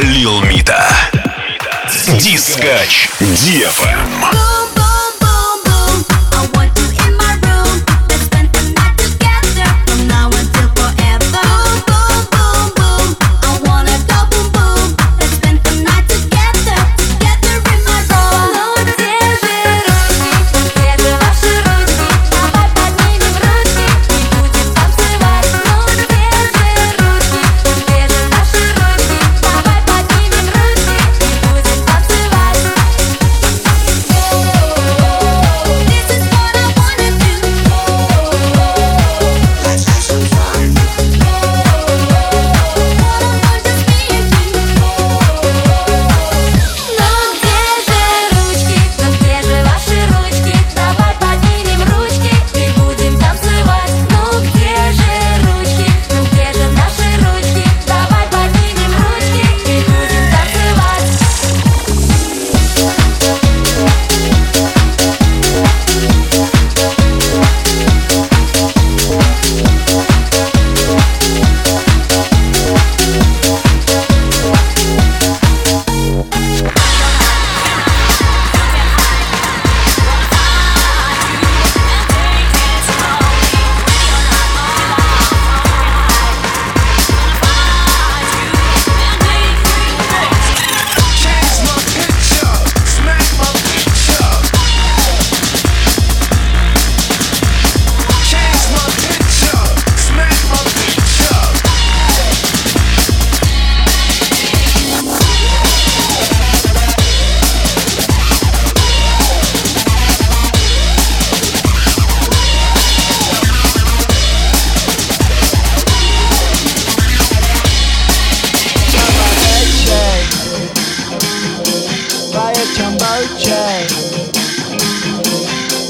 Lil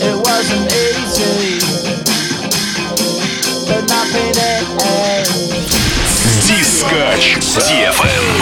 It wasn't easy, but nothing it Дискач DFM.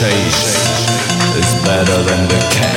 Chase is better than the catch.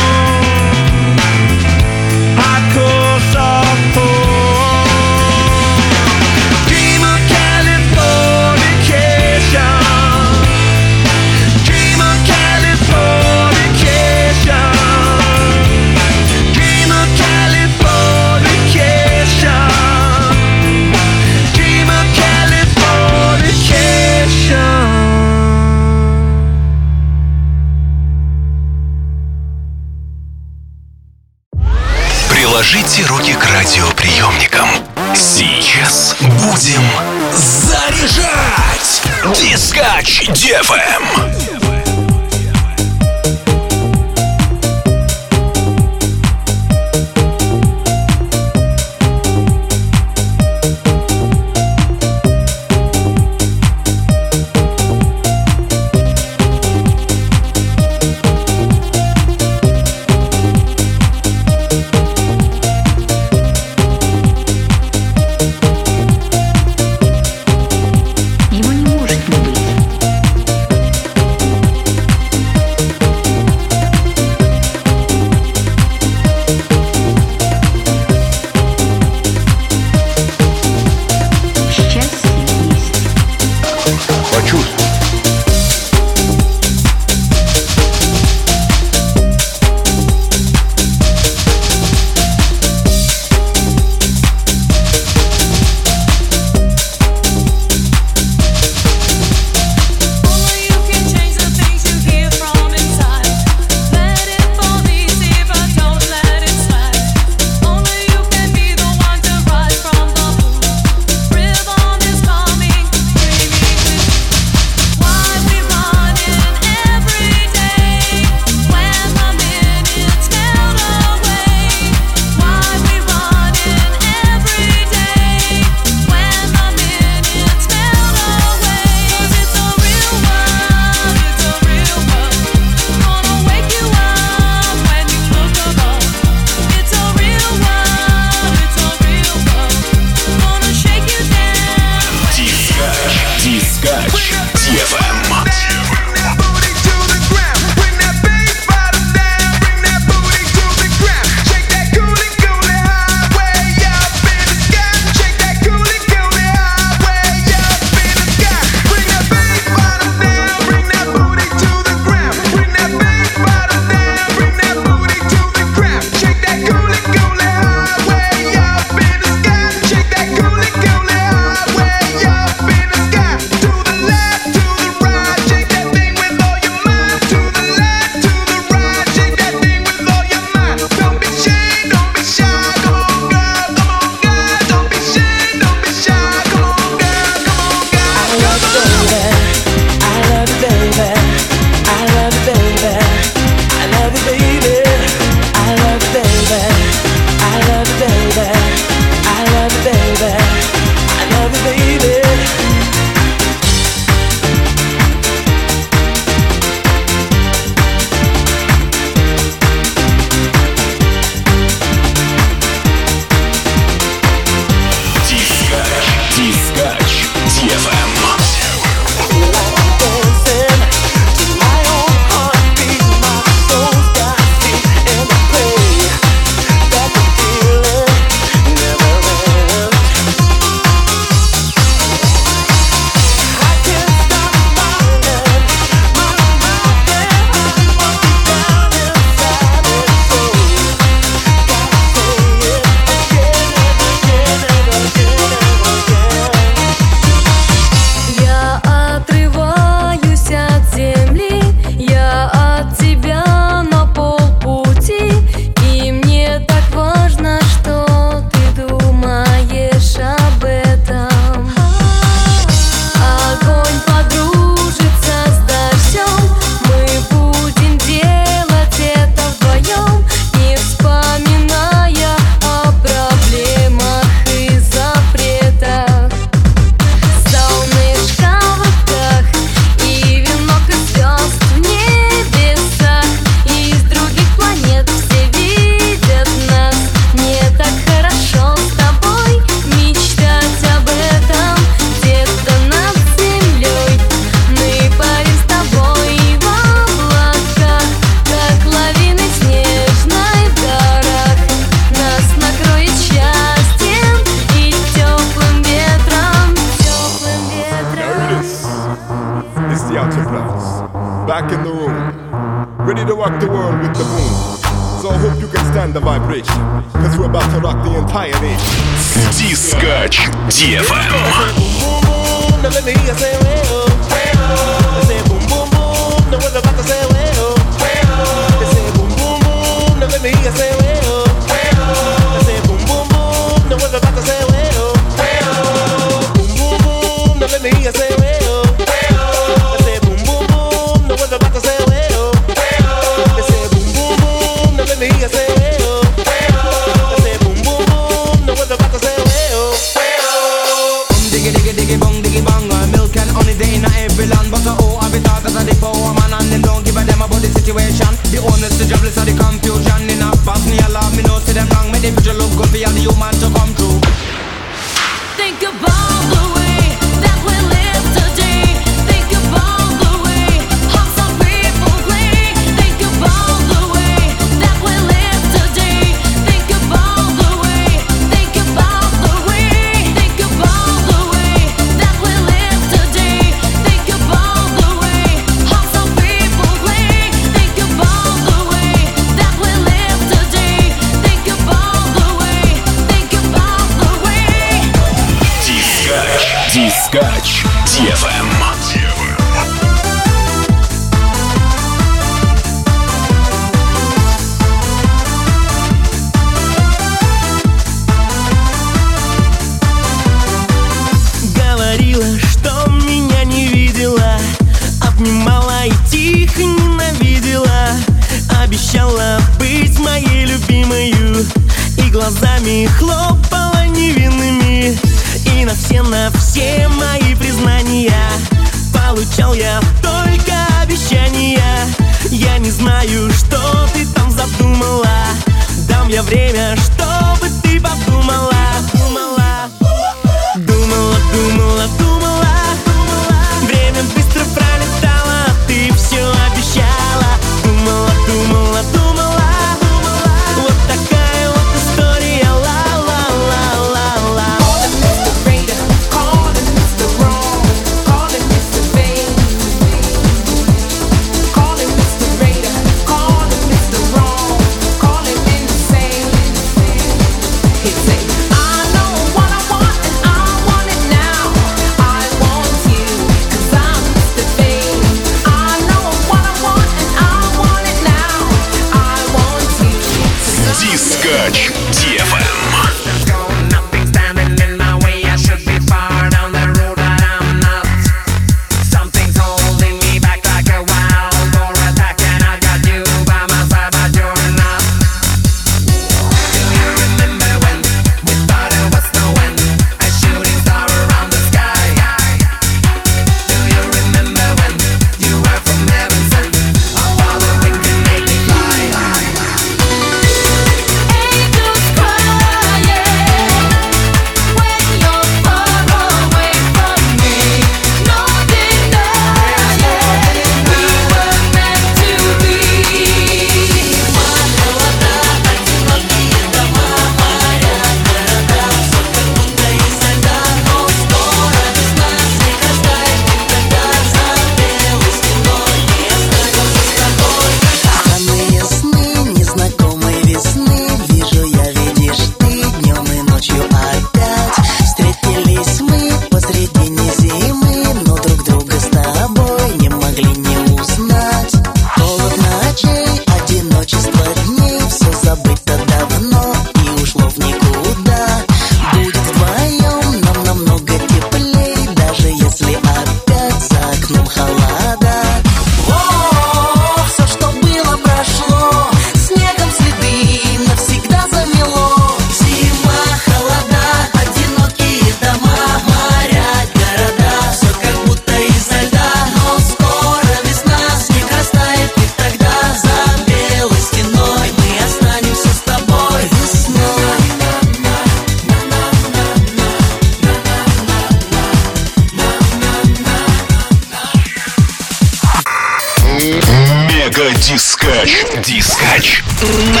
Mm.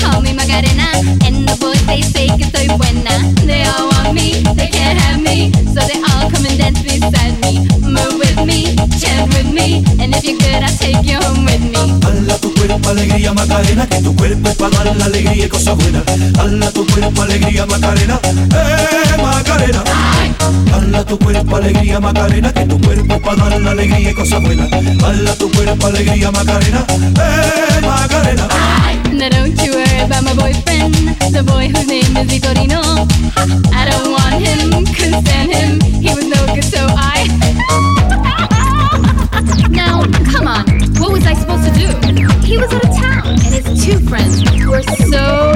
Call me Macarena. And the boys, they say que soy buena. They all want me, they can't have me. So they all come and dance beside me. Move with me, chant with me. And if you're good, I'll take you home with me. Hala tu cuerpo, alegría, Macarena, que tu cuerpo es para dar la alegría y cosas buenas. Hala tu cuerpo, alegría, Macarena, eh, Macarena. Hala tu cuerpo, alegría, Macarena, que tu cuerpo es para dar la alegría y cosas buenas. Hala tu cuerpo, alegría, Macarena, eh, Macarena. Now don't you worry about my boyfriend, the boy whose name is Vitorino. I don't want him, couldn't stand him. He was no good, so I. now, come on, what was I supposed to do? He was out of town, and his two friends were so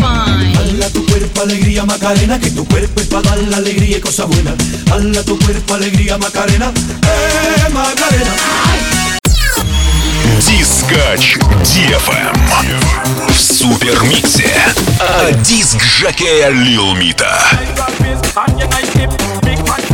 fine. Hala tu cuerpo, alegría, Macarena, que tu cuerpo es para dar la alegría y cosas buenas. Hala tu cuerpo, alegría, Macarena, eh, Macarena. Дискач DFM. В супермиксе от диск жокея Лил Мита. And you nice tip, big man